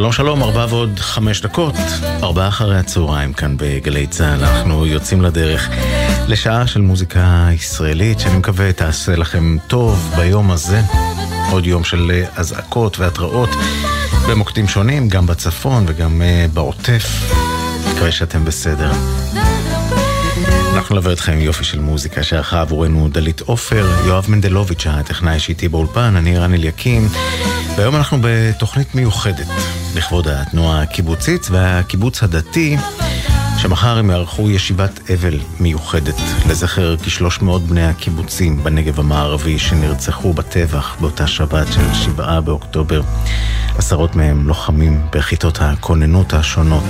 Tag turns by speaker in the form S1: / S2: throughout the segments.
S1: שלום שלום, ארבע ועוד חמש דקות, ארבעה אחרי הצהריים כאן בגלי צה"ל. אנחנו יוצאים לדרך לשעה של מוזיקה ישראלית, שאני מקווה תעשה לכם טוב ביום הזה. עוד יום של אזעקות והתראות במוקדים שונים, גם בצפון וגם אה, בעוטף. מקווה שאתם בסדר. אנחנו נלווה אתכם עם יופי של מוזיקה שערכה עבורנו דלית עופר, יואב מנדלוביץ' הטכנאי שאיתי באולפן, אני רן אליקים. והיום אנחנו בתוכנית מיוחדת לכבוד התנועה הקיבוצית והקיבוץ הדתי, שמחר הם יערכו ישיבת אבל מיוחדת לזכר כ-300 בני הקיבוצים בנגב המערבי שנרצחו בטבח באותה שבת של 7 באוקטובר. עשרות מהם לוחמים בכיתות הכוננות השונות.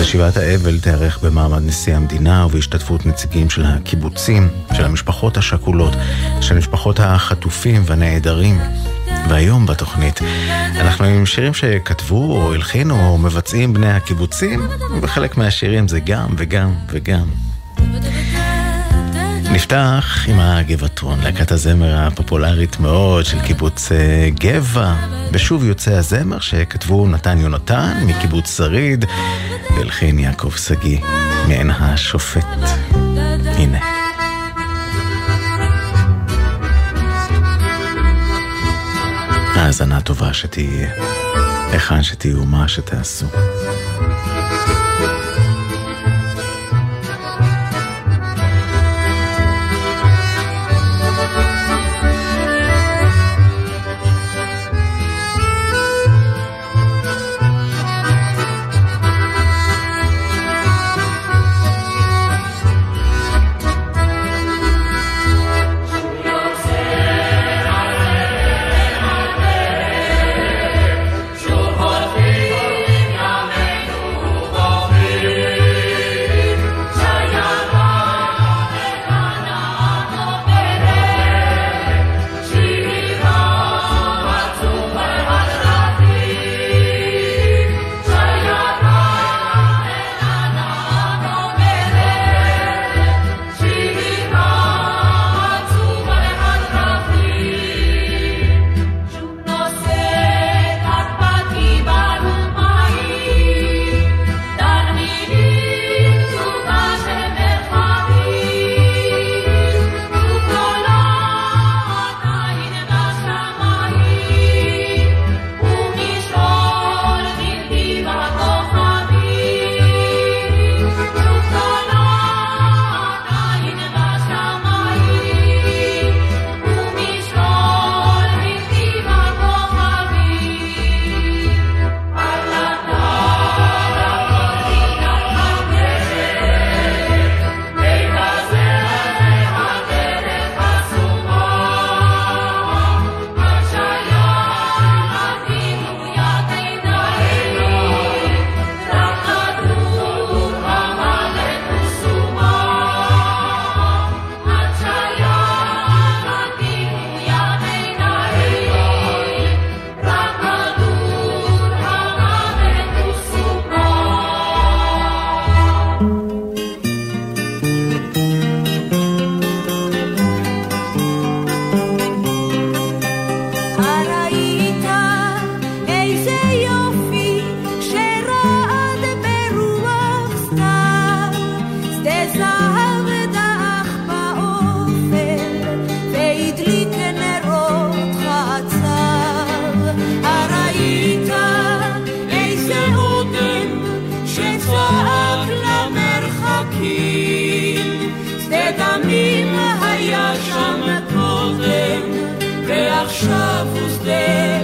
S1: ישיבת האבל תיארך במעמד נשיא המדינה ובהשתתפות נציגים של הקיבוצים, של המשפחות השכולות, של משפחות החטופים והנעדרים. והיום בתוכנית אנחנו עם שירים שכתבו או הלחינו או מבצעים בני הקיבוצים, וחלק מהשירים זה גם וגם וגם. נפתח עם הגבעתרון, להקת הזמר הפופולרית מאוד של קיבוץ אה, גבע, ושוב יוצא הזמר שכתבו נתן יונתן מקיבוץ שריד, והלחין יעקב שגיא מעין השופט. הנה. האזנה טובה שתהיה, היכן שתהיו, מה שתעשו.
S2: פרחים שעד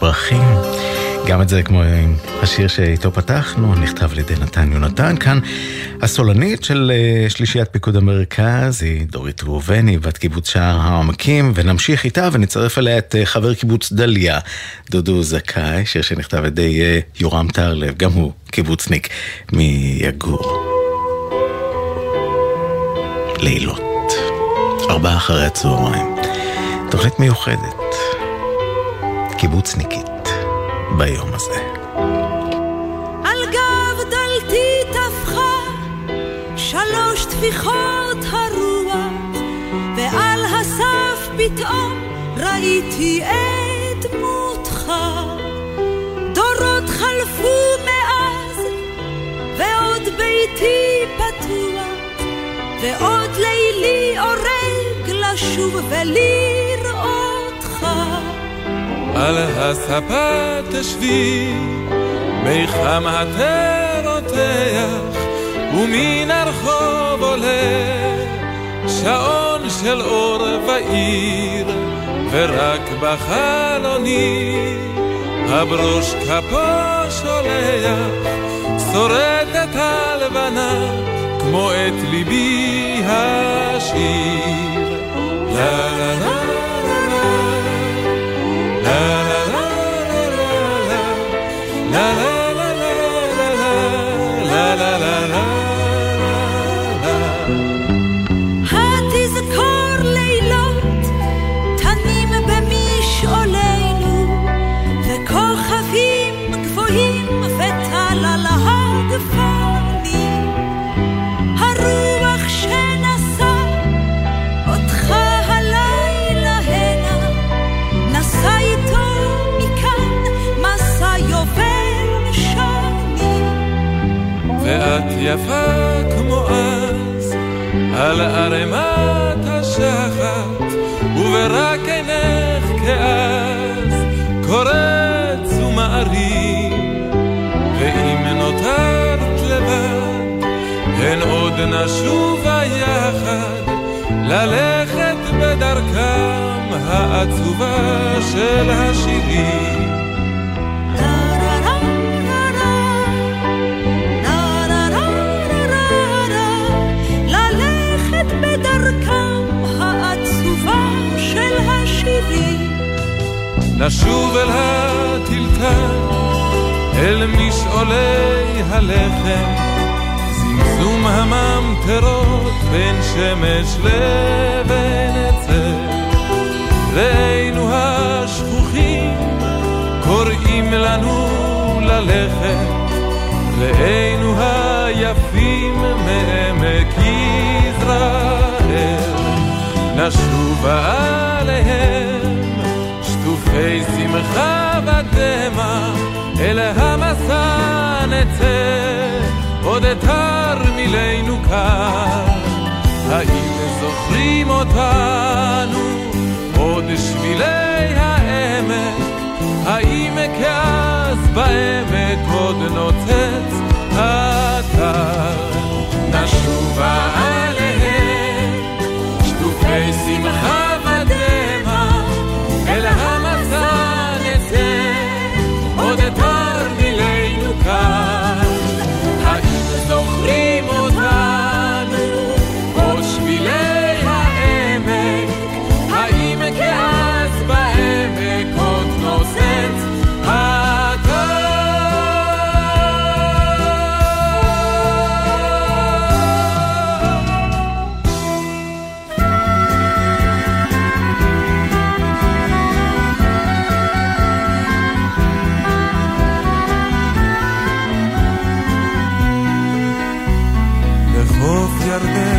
S1: פרחים. גם את זה, כמו השיר שאיתו פתחנו, נכתב על ידי נתן יונתן. כאן הסולנית של אה, שלישיית פיקוד המרכז היא דורית ראובני, בת קיבוץ שער העמקים, ונמשיך איתה ונצרף אליה את אה, חבר קיבוץ דליה, דודו זכאי, שיר שנכתב על ידי אה, יורם טרלב, גם הוא קיבוצניק מיגור. לילות, ארבעה אחרי הצהריים, תוכנית מיוחדת, קיבוצניקית. ביום הזה.
S3: על גב דלתי טפחה שלוש טפיחות הרוח, ועל הסף פתאום ראיתי את דמותך. דורות חלפו מאז, ועוד ביתי פתוח, ועוד לילי אורג לשוב ולראותך.
S4: על הספה תשבי, מיחם התה רותח, ומן הרחוב עולה שעון של אור ועיר, ורק בחלוני הברוש כפו שולח, שורדת הלבנה כמו את ליבי השיר. לה לה לה la la יפה כמו אז, על ערימת השחת, וברק עינך כאז, קורץ ומעריב, ואם נותרת לבד, הן עוד נשובה יחד, ללכת בדרכם העצובה של השירים. נשוב אל הטלטל, אל משעולי הלחם, זמזום הממטרות בין שמש לבין עצר. ראינו השכוחים קוראים לנו ללכת, ראינו היפים מעמק יזרעאל, נשובה עליהם שטופי שמחה ודמע, אל המסע נצא, עוד אתר מילנו כאן. האם זוכרים אותנו, עוד שבילי העמק? האם כאז בעמק עוד נוצץ אתר? נשובה עליהם, שטופי שמחה ביתר מילנו כאן. jardín.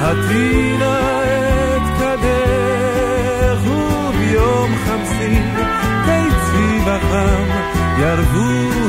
S4: ארצי, הטבינה את קדך, וביום חמסי, קיצי בחם, ירבו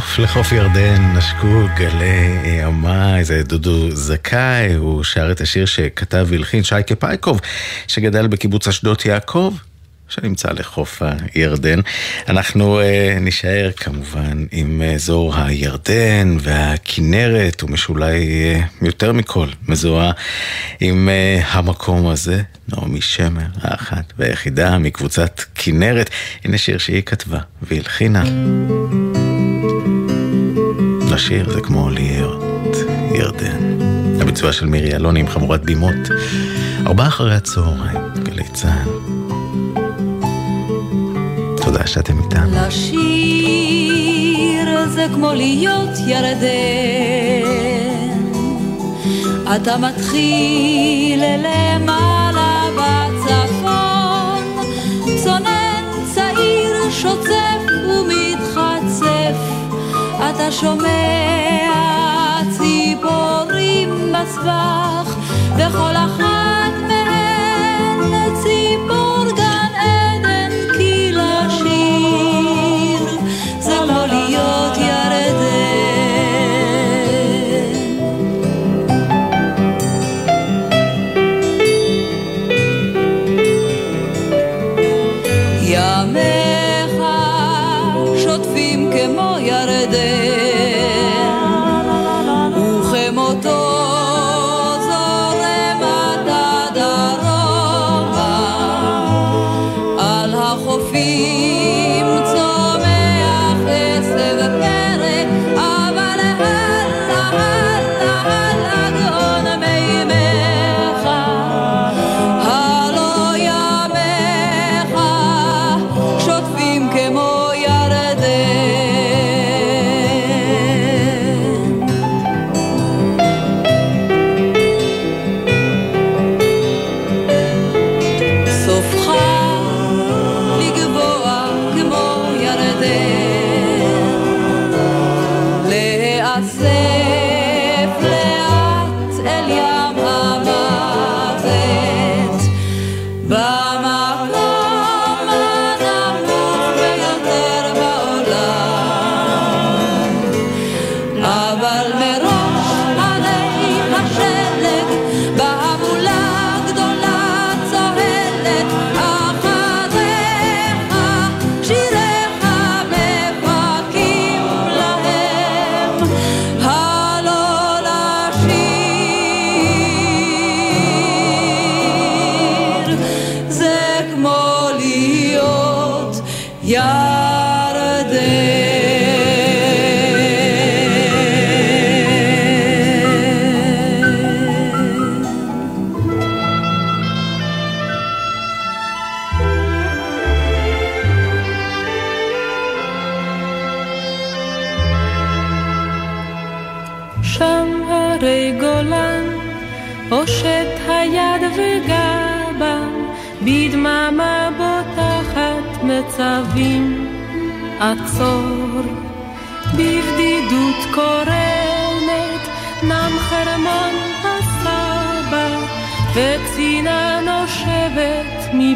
S1: לחוף, לחוף ירדן, נשקו גלי ימי, זה דודו זכאי, הוא שר את השיר שכתב והלחין שייקה פייקוב, שגדל בקיבוץ אשדות יעקב. שנמצא לחוף הירדן. אנחנו uh, נישאר כמובן עם אזור הירדן והכינרת, ומשאולי uh, יותר מכל מזוהה עם uh, המקום הזה. נעמי שמר, האחת והיחידה מקבוצת כינרת. הנה שיר שהיא כתבה והלחינה. לשיר זה כמו להיות ירדן. הביצוע של מירי אלוני עם חבורת בימות. ארבעה אחרי הצהריים, גלי צה"ל. תודה שאתם איתנו.
S3: לשיר זה כמו להיות ירדן. אתה מתחיל למעלה בצפון, צונן צעיר ומתחצף, אתה שומע ציפורים בסבך, וכל אחת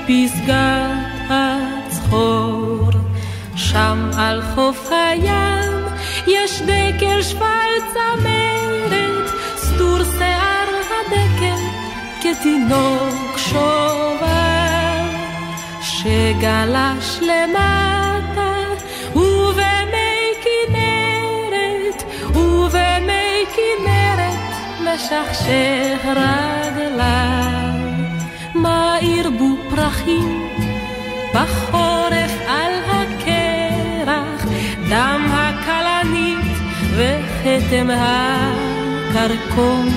S5: מפסגת הצחור שם על חוף הים יש דקל שפל צמרת סדור שיער הדקל כתינוק שובר שגלש למטה ובמי כנרת ובמי כנרת משכשך רגליו מה ירבו פרחים בחורף על הקרח דם הכלנית וכתם הכרכום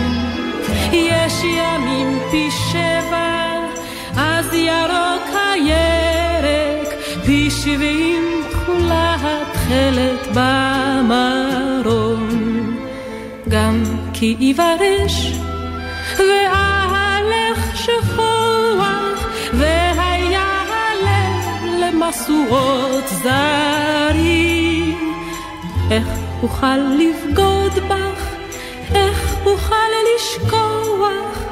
S5: יש ימים פי שבע, אז ירוק הירק, פי שבעים כחולה התכלת במרום. גם כי יברש ואהלך שכוח, והיה הלב למשואות זרים. איך אוכל לבגוד בך, איך אוכל לשכוח,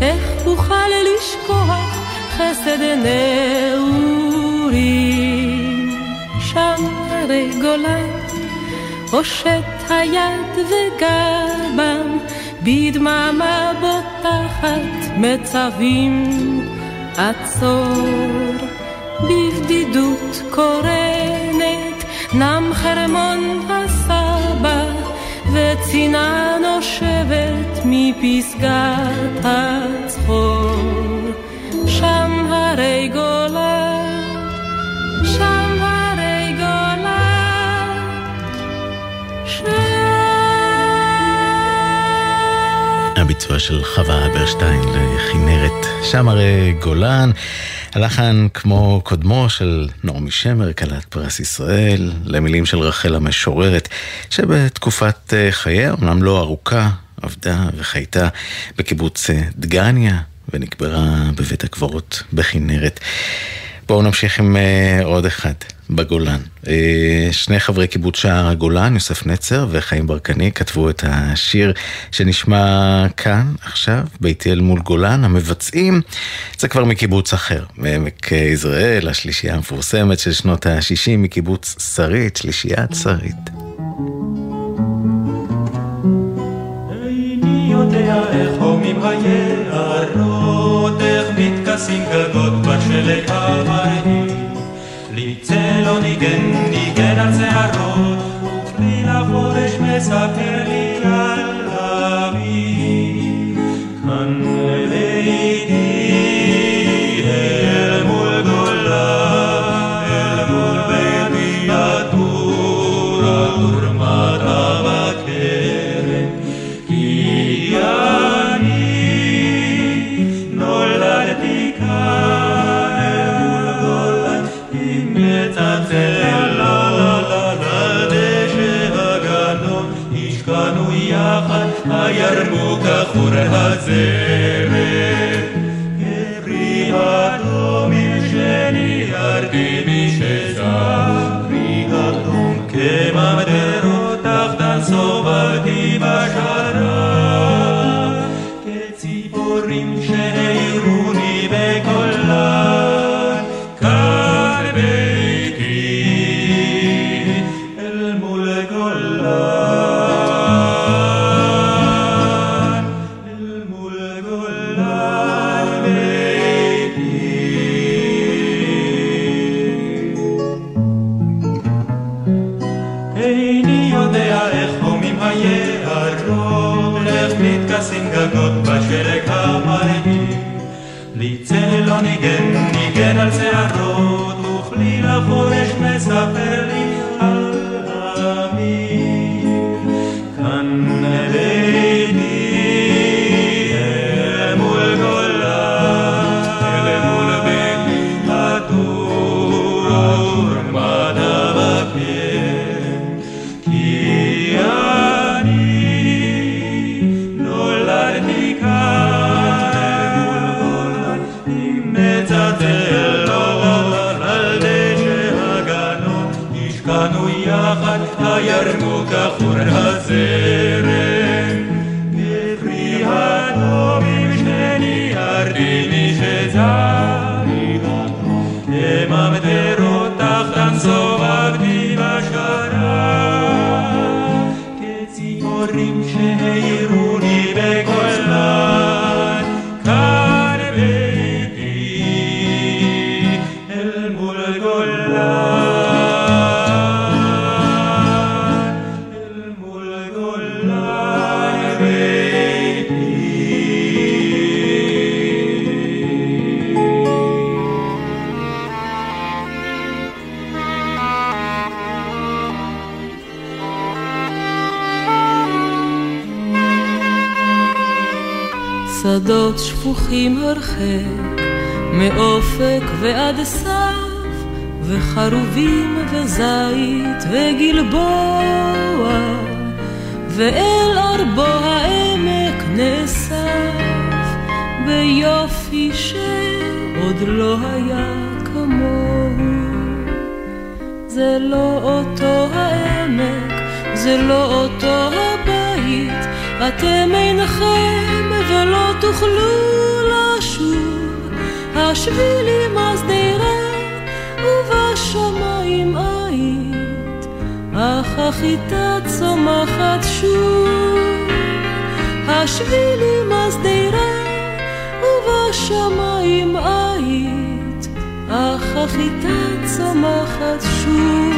S5: איך אוכל לשכוח חסד נעורים. שם הרי גולן, הושט היד וגבם, בדממה בוטחת מצבים עצור. בבדידות קורנת, נם חרמון הסבא וצינה נושבת מפסגת הצחור. שם הרי גולה, שם הרי גולה, שם...
S6: הביצוע של חווה אברשטיין לכנרת, שם הרי גולן. הלחן כמו קודמו של נעמי שמר, כלת פרס ישראל, למילים של רחל המשוררת, שבתקופת אה, חייה, אמנם לא ארוכה, עבדה וחייתה בקיבוץ אה, דגניה, ונקברה בבית הקברות בכנרת. בואו נמשיך עם uh, עוד אחד, בגולן. Uh, שני חברי קיבוץ שער הגולן, יוסף נצר וחיים ברקני, כתבו את השיר שנשמע כאן, עכשיו, ביתי אל מול גולן. המבצעים, זה כבר מקיבוץ אחר, מעמק יזרעאל, השלישייה המפורסמת של שנות ה-60 מקיבוץ שרית, שלישיית שרית. איך הומים מתכסים גגות בשלג המרהיב. Litzelo nigen, nigen hartzea rot, Ukrila foresmeza kerlin, החור הזרם,
S5: וגלבוע, ואל ארבו העמק נאסף, ביופי שעוד לא היה כמוהו. זה לא אותו העמק, זה לא אותו הבית, אתם אינכם ולא תוכלו לשוב, השבילים החיטה צומחת שוב. השבילים השדרה ובשמיים היית, אך החיטה צומחת שוב.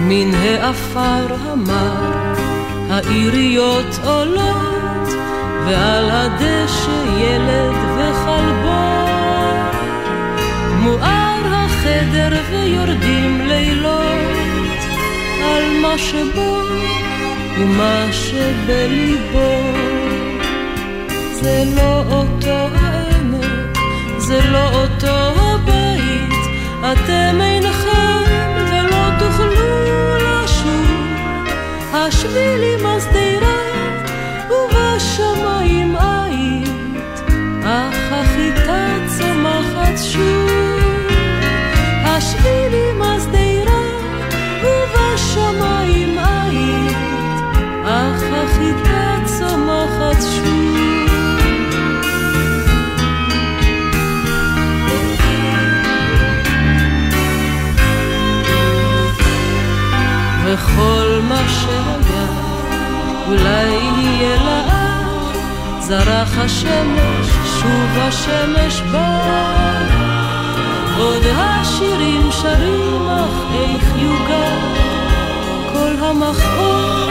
S5: מן העפר המר העיריות עולות, ועל הדשא ילד וכלבו. מואר החדר ויורדים לילות, על מה שבו ומה שבליבו. זה לא אותו העמק, זה לא אותו הבית, אתם אינכם ולא תוכלו השבילים השדרה השבילים השדרה ובשמיים היית, אך החיטה צומחת שוב. וכל מה שהיה אולי יהיה לאט זרח השמש, שוב השמש בא עוד השירים שרים אך איך יוגע כל המכאוב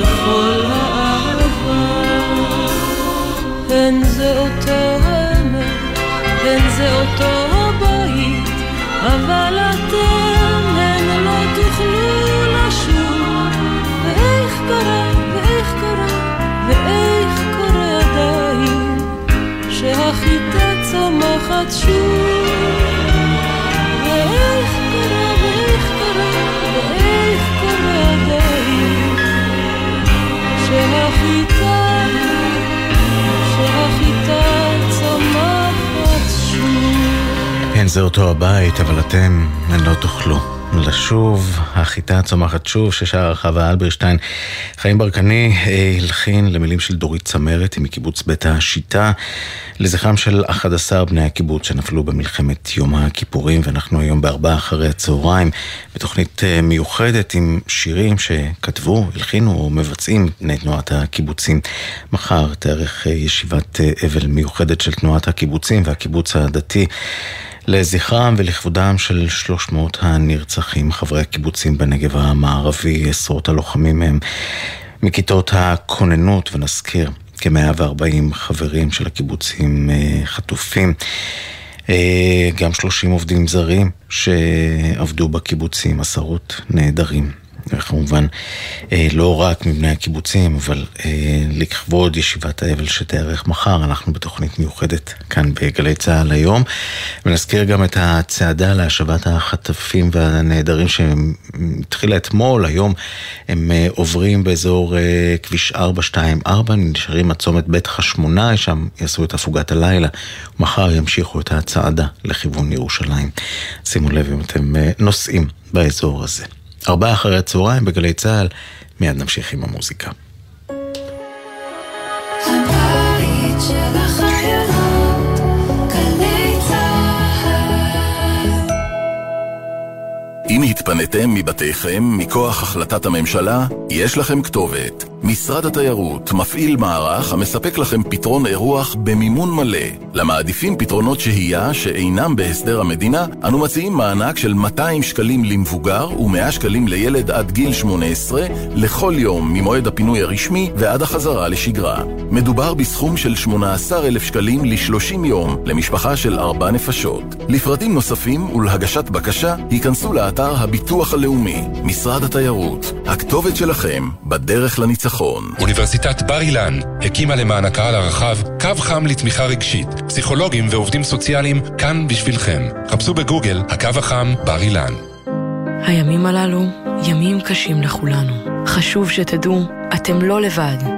S5: וכל האהבה. הן זה אותו העמק, הן זה אותו הבית אבל אתם הן לא תוכלו קרה, ואיך קרה, ואיך קורה עדיין, שהחיטה צומחת שוב.
S1: זה אותו הבית, אבל אתם לא תאכלו. לשוב, החיטה הצומחת שוב, ששר חווה אלברשטיין. חיים ברקני אה, הלחין למילים של דורית צמרת, היא מקיבוץ בית השיטה, לזכרם של 11 בני הקיבוץ שנפלו במלחמת יום הכיפורים, ואנחנו היום בארבעה אחרי הצהריים, בתוכנית אה, מיוחדת עם שירים שכתבו, הלחינו או מבצעים בני תנועת הקיבוצים. מחר תארך אה, ישיבת אבל מיוחדת של תנועת הקיבוצים והקיבוץ הדתי. לזכרם ולכבודם של 300 הנרצחים, חברי הקיבוצים בנגב המערבי, עשרות הלוחמים הם מכיתות הכוננות, ונזכיר כ-140 חברים של הקיבוצים אה, חטופים. אה, גם 30 עובדים זרים שעבדו בקיבוצים, עשרות נעדרים. כמובן אה, לא רק מבני הקיבוצים, אבל אה, לכבוד ישיבת האבל שתיארך מחר, אנחנו בתוכנית מיוחדת כאן בגלי צה"ל היום. ונזכיר גם את הצעדה להשבת החטפים והנעדרים שהתחילה אתמול, היום הם אה, עוברים באזור כביש 424, נשארים עד צומת בית חשמונאי, שם יעשו את הפוגת הלילה, ומחר ימשיכו את הצעדה לכיוון ירושלים. שימו לב אם אתם נוסעים באזור הזה. ארבעה אחרי הצהריים בגלי צה"ל, מיד נמשיך עם המוזיקה. הבית של
S7: אם התפניתם מבתיכם מכוח החלטת הממשלה, יש לכם כתובת. משרד התיירות מפעיל מערך המספק לכם פתרון אירוח במימון מלא. למעדיפים פתרונות שהייה שאינם בהסדר המדינה, אנו מציעים מענק של 200 שקלים למבוגר ו-100 שקלים לילד עד גיל 18 לכל יום ממועד הפינוי הרשמי ועד החזרה לשגרה. מדובר בסכום של 18,000 שקלים ל-30 יום למשפחה של 4 נפשות. לפרטים נוספים ולהגשת בקשה, היכנסו לאתר הביטוח הלאומי, משרד התיירות. הכתובת שלכם בדרך לניצחון. הניצחון.
S8: אוניברסיטת בר אילן הקימה למען הקהל הרחב קו חם לתמיכה רגשית. פסיכולוגים ועובדים סוציאליים כאן בשבילכם. חפשו בגוגל הקו החם בר אילן.
S9: הימים הללו ימים קשים לכולנו. חשוב שתדעו, אתם לא לבד.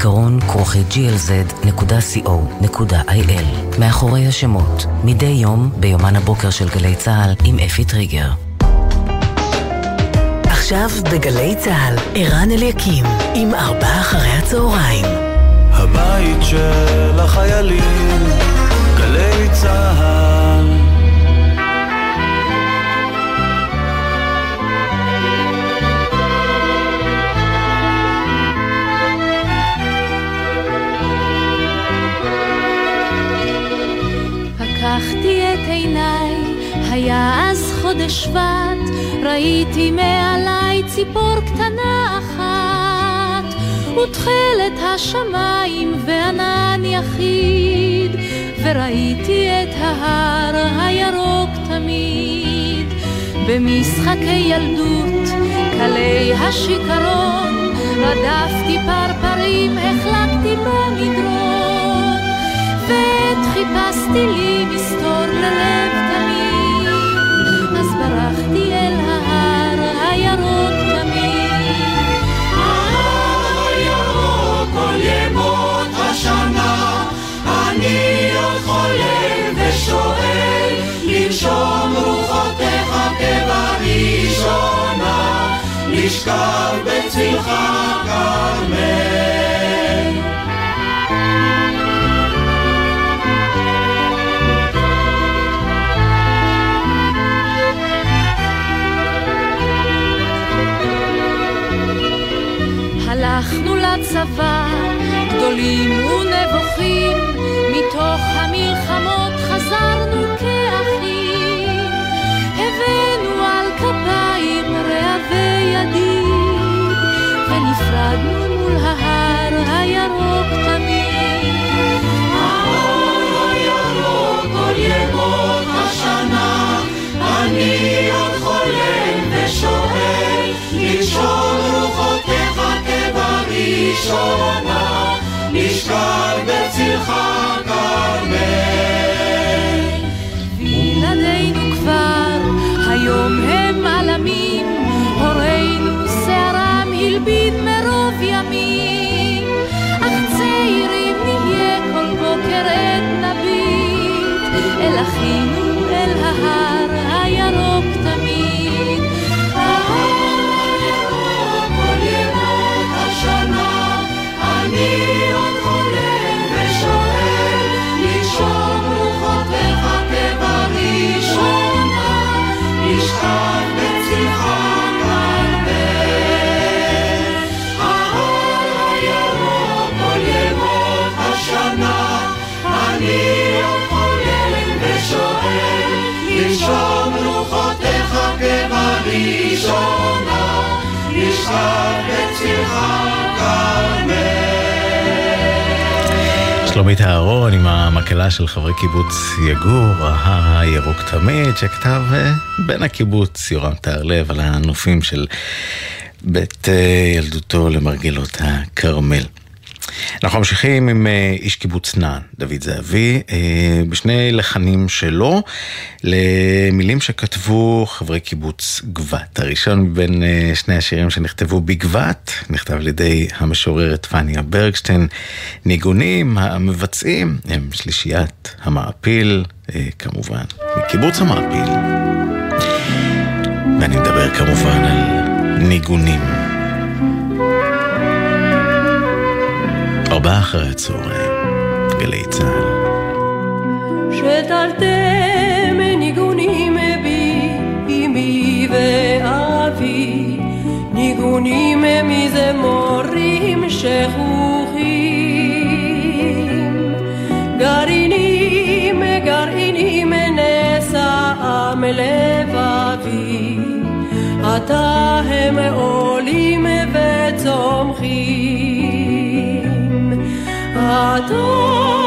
S10: זיכרון כרוכי glz.co.il מאחורי השמות, מדי יום ביומן הבוקר של גלי צה"ל עם אפי טריגר.
S11: עכשיו בגלי צה"ל, ערן אליקים עם ארבעה אחרי הצהריים.
S4: הבית של החיילים, גלי צה"ל
S2: פקחתי את עיניי, היה אז חודש שבט, ראיתי מעליי ציפור קטנה אחת, ותכלת השמיים וענן יחיד, וראיתי את ההר הירוק תמיד. במשחקי ילדות, קלי השיכרון, רדפתי פרפרים, החלקתי במדרון, ועת חיפשתי לי מסתור ללב תמיד, אז ברחתי אל ההר הירוק תמיד. ההר הירוק כל ימות השנה, אני עוד חולם ושואל, לנשום רוחותיך כבראשונה, לשכב בצלך כרמל. לצבא, גדולים ונבוכים, מתוך המלחמות ראשונה, נשכב בצלך כרמל.
S1: שלומית אהרון עם המקהלה של חברי קיבוץ יגור, ההר הירוק תמיד, שכתב אה, בן הקיבוץ יורם טהרלב על הנופים של בית אה, ילדותו למרגלות הכרמל. אנחנו ממשיכים עם אה, איש קיבוץ נען, דוד זהבי, אה, בשני לחנים שלו, למילים שכתבו חברי קיבוץ גבת. הראשון מבין אה, שני השירים שנכתבו בגבת, נכתב על ידי המשוררת פניה ברגשטיין. ניגונים המבצעים הם שלישיית המעפיל, כמובן, מקיבוץ המעפיל. ואני מדבר כמובן על ניגונים. ארבעה אחרי הצהריים, גלי צה"ל.
S5: שתלתם ניגונים בי, אמי ואבי, ניגונים מזמורים שכוחים. גרעינים, גרעינים נשאם לבבי, עתה הם עולים וצומחים. אתה הם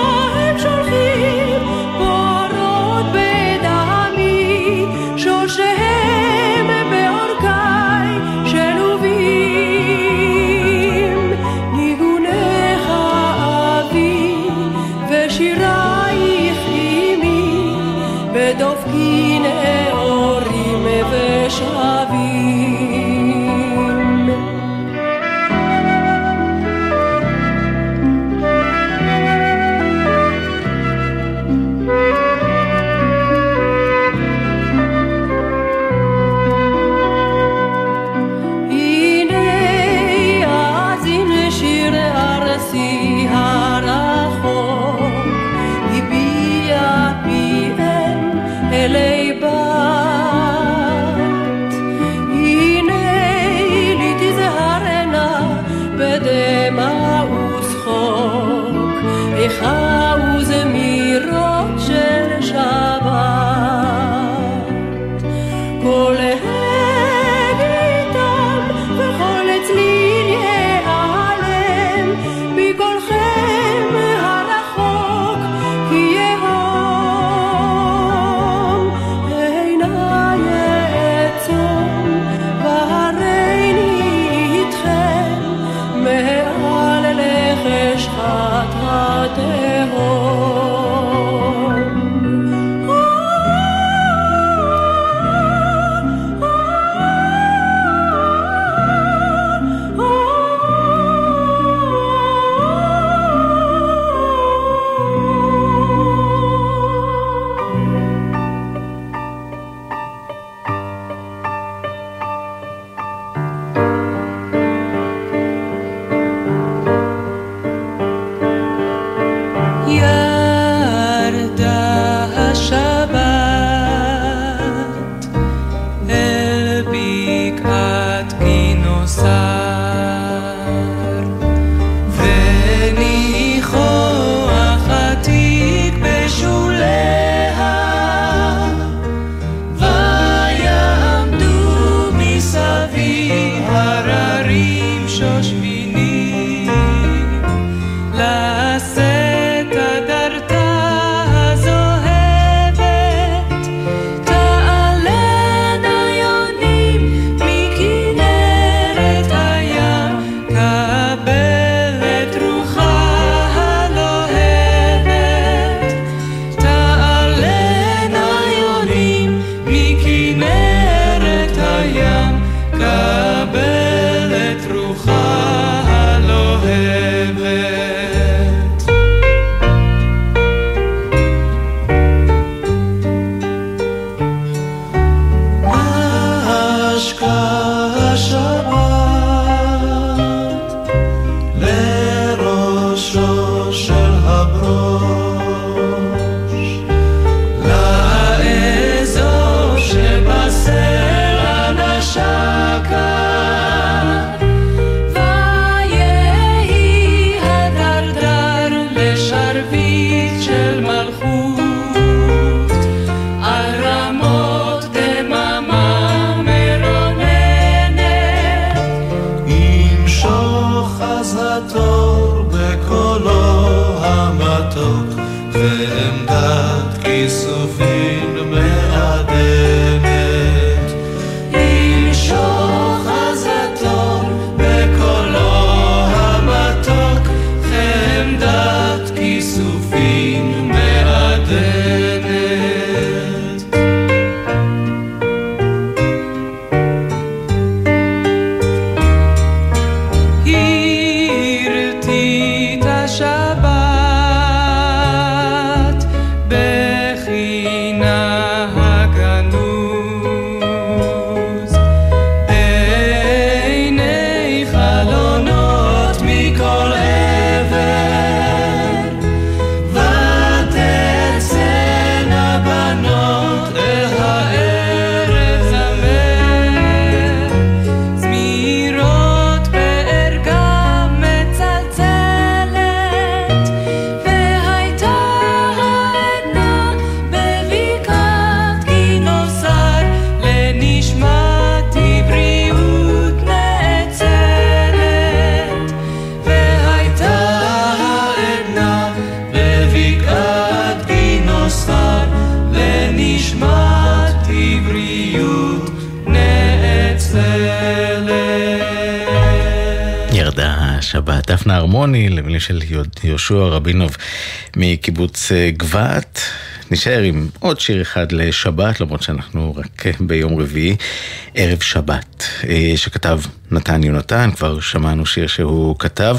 S1: דפנה הרמוני למילים של יהושע רבינוב מקיבוץ אה, גבת. נשאר עם עוד שיר אחד לשבת, למרות שאנחנו רק אה, ביום רביעי, ערב שבת, אה, שכתב נתן יונתן, כבר שמענו שיר שהוא כתב.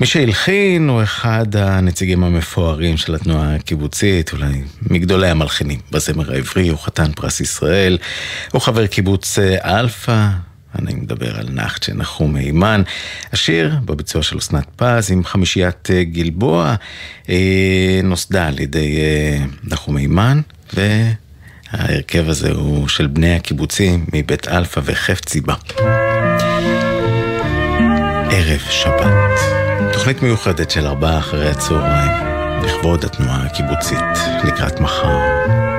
S1: מי שהלחין הוא אחד הנציגים המפוארים של התנועה הקיבוצית, אולי מגדולי המלחינים בזמר העברי, הוא חתן פרס ישראל, הוא חבר קיבוץ אלפא. אני מדבר על נחת שנחום מימן. השיר בביצוע של אסנת פז עם חמישיית אה, גלבוע אה, נוסדה על ידי אה, נחום מימן וההרכב הזה הוא של בני הקיבוצים מבית אלפא וחפציבה. ערב שבת, תוכנית מיוחדת של ארבעה אחרי הצהריים לכבוד התנועה הקיבוצית לקראת מחר.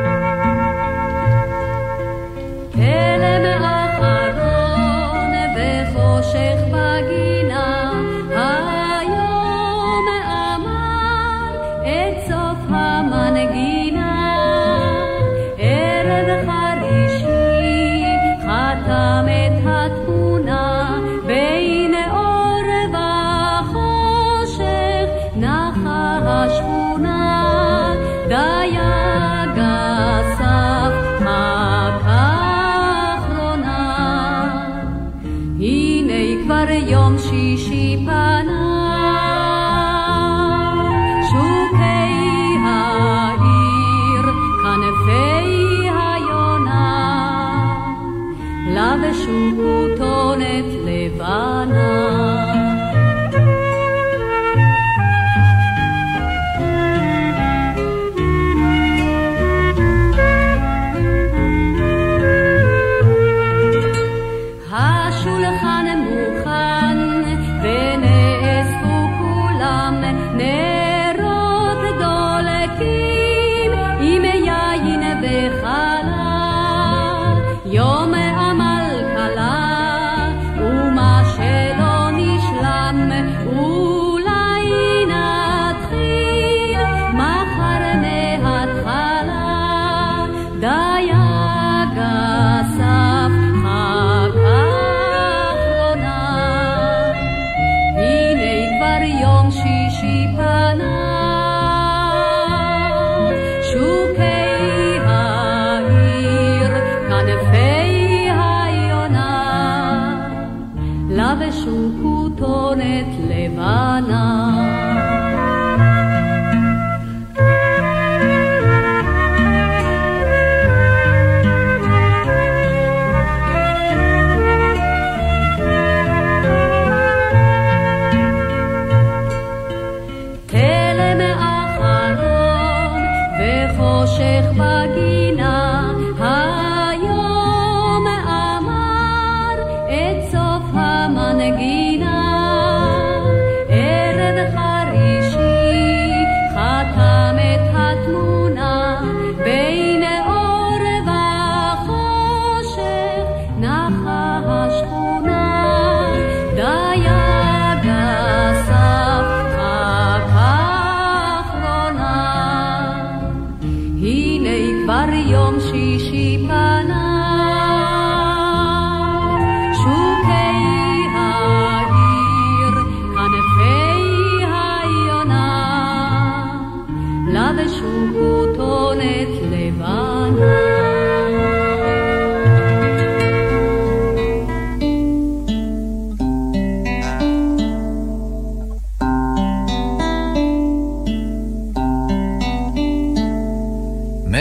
S12: הנה כבר יום שישי פנה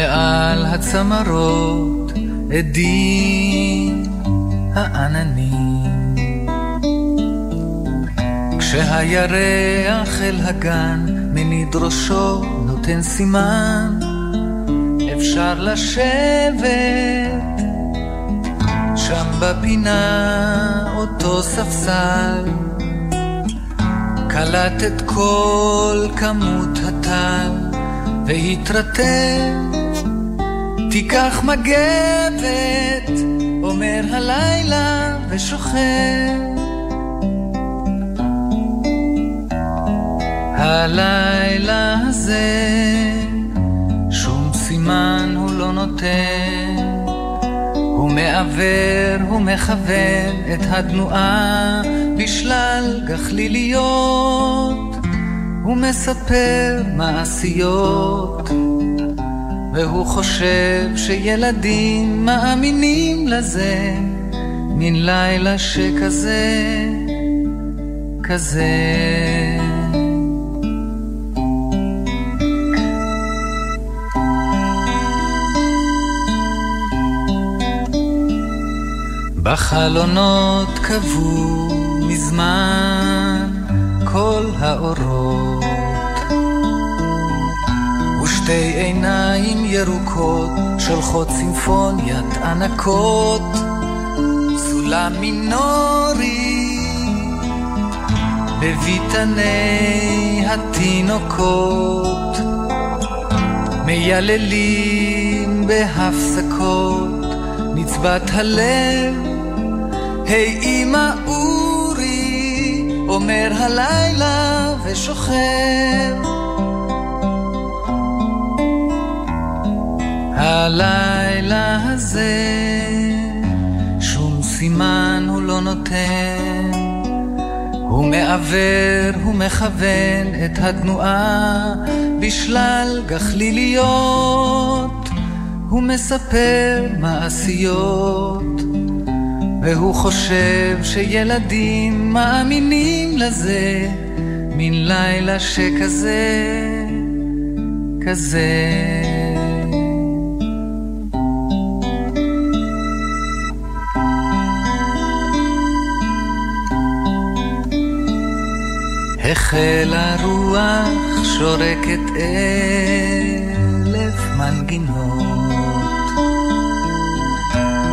S13: מעל הצמרות עדים העננים. כשהירח אל הגן מניד ראשו נותן סימן אפשר לשבת שם בפינה אותו ספסל. קלט את כל כמות הטל והתרטב תיקח מגבת, אומר הלילה ושוכב. הלילה הזה, שום סימן הוא לא נותן. הוא מעוור, הוא מכוון את התנועה בשלל גחליליות. הוא מספר מעשיות. והוא חושב שילדים מאמינים לזה, מן לילה שכזה, כזה. בחלונות קבעו מזמן כל האורות ושתי עיניים ירוקות שולחות סימפוניית ענקות. סולם מינורי בביתני התינוקות. מייללים בהפסקות נצבת הלב. היי אמא אורי אומר הלילה ושוכב הלילה הזה שום סימן הוא לא נותן. הוא מעוור, הוא מכוון את התנועה בשלל גחליליות. הוא מספר מעשיות והוא חושב שילדים מאמינים לזה. מן לילה שכזה, כזה. החלה רוח שורקת אלף מנגינות.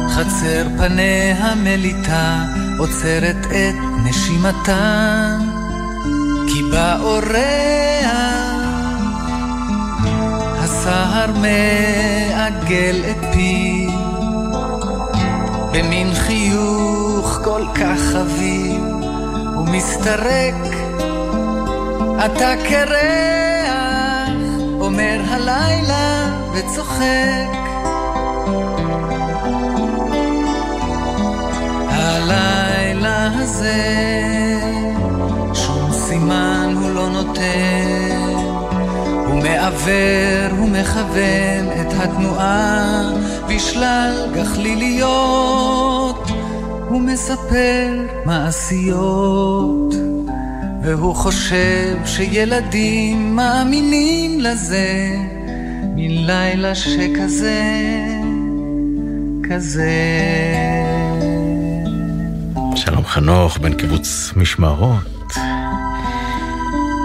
S13: חצר פניה מליטה עוצרת את נשימתה, כי בא אורח, הסהר מעגל את פיו, במין חיוך כל כך חביב, ומסתרק אתה קרח, אומר הלילה וצוחק. הלילה הזה, שום סימן הוא לא נותן. הוא מעוור, הוא מכוון את התנועה בשלל גחליליות. הוא מספר מעשיות. והוא חושב שילדים מאמינים לזה, מן לילה שכזה, כזה.
S1: שלום חנוך, בן קיבוץ משמרות,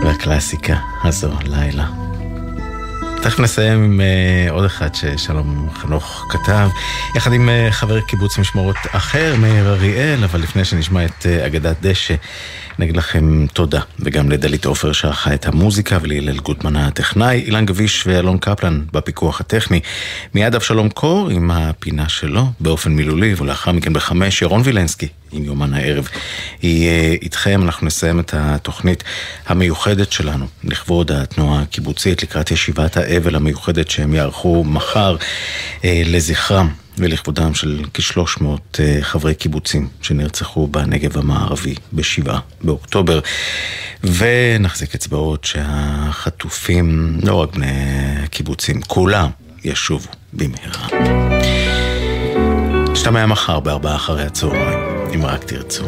S1: והקלאסיקה הזו, לילה. תכף נסיים עם uh, עוד אחד ששלום חנוך כתב, יחד עם uh, חבר קיבוץ משמרות אחר, מאיר אריאל, אבל לפני שנשמע את uh, אגדת דשא, נגיד לכם תודה, וגם לדלית עופר שערכה את המוזיקה ולהלל גודמן הטכנאי, אילן גביש ואלון קפלן בפיקוח הטכני. מיד אבשלום קור עם הפינה שלו באופן מילולי, ולאחר מכן בחמש ירון וילנסקי עם יומן הערב. היא אה, איתכם, אנחנו נסיים את התוכנית המיוחדת שלנו לכבוד התנועה הקיבוצית לקראת ישיבת האבל המיוחדת שהם יערכו מחר אה, לזכרם ולכבודם של כ-300 אה, חברי קיבוצים שנרצחו בנגב המערבי בשבעה באוקטובר. ונחזיק אצבעות שהחטופים, לא רק בני הקיבוצים, כולם ישובו במהרה. נשתמע מחר בארבעה אחרי הצהריים, אם רק תרצו.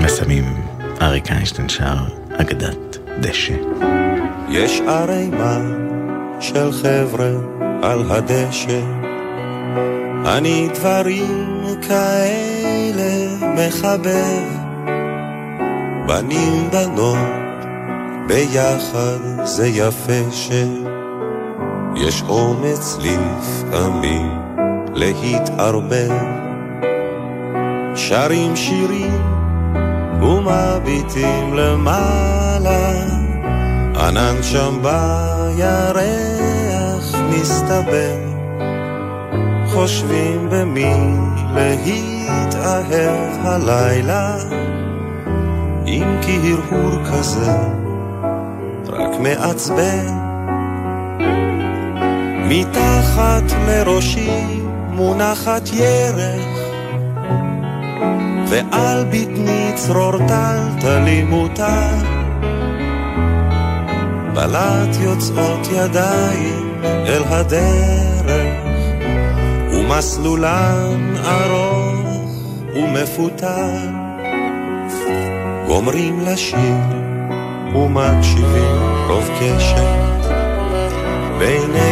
S1: מסיימים אריק איינשטיין שר אגדת דשא.
S14: יש ערימה של חבר'ה על הדשא, אני דברים כאלה מחבב, בנים בנות ביחד זה יפה שיש אומץ לפעמים להתערבב. שרים שירים ומביטים למעלה, ענן שם בירח מסתבר. חושבים במי להתאהב הלילה, אם כי הרהור כזה רק מעצבן. מתחת לראשי מונחת ירך, ועל בטני צרור טלטלי מוטל. בלט יוצאות ידיים אל הדרך, ומסלולן ארוך ומפותל. גומרים לשיר ומקשיבים רוב קשב, בעיני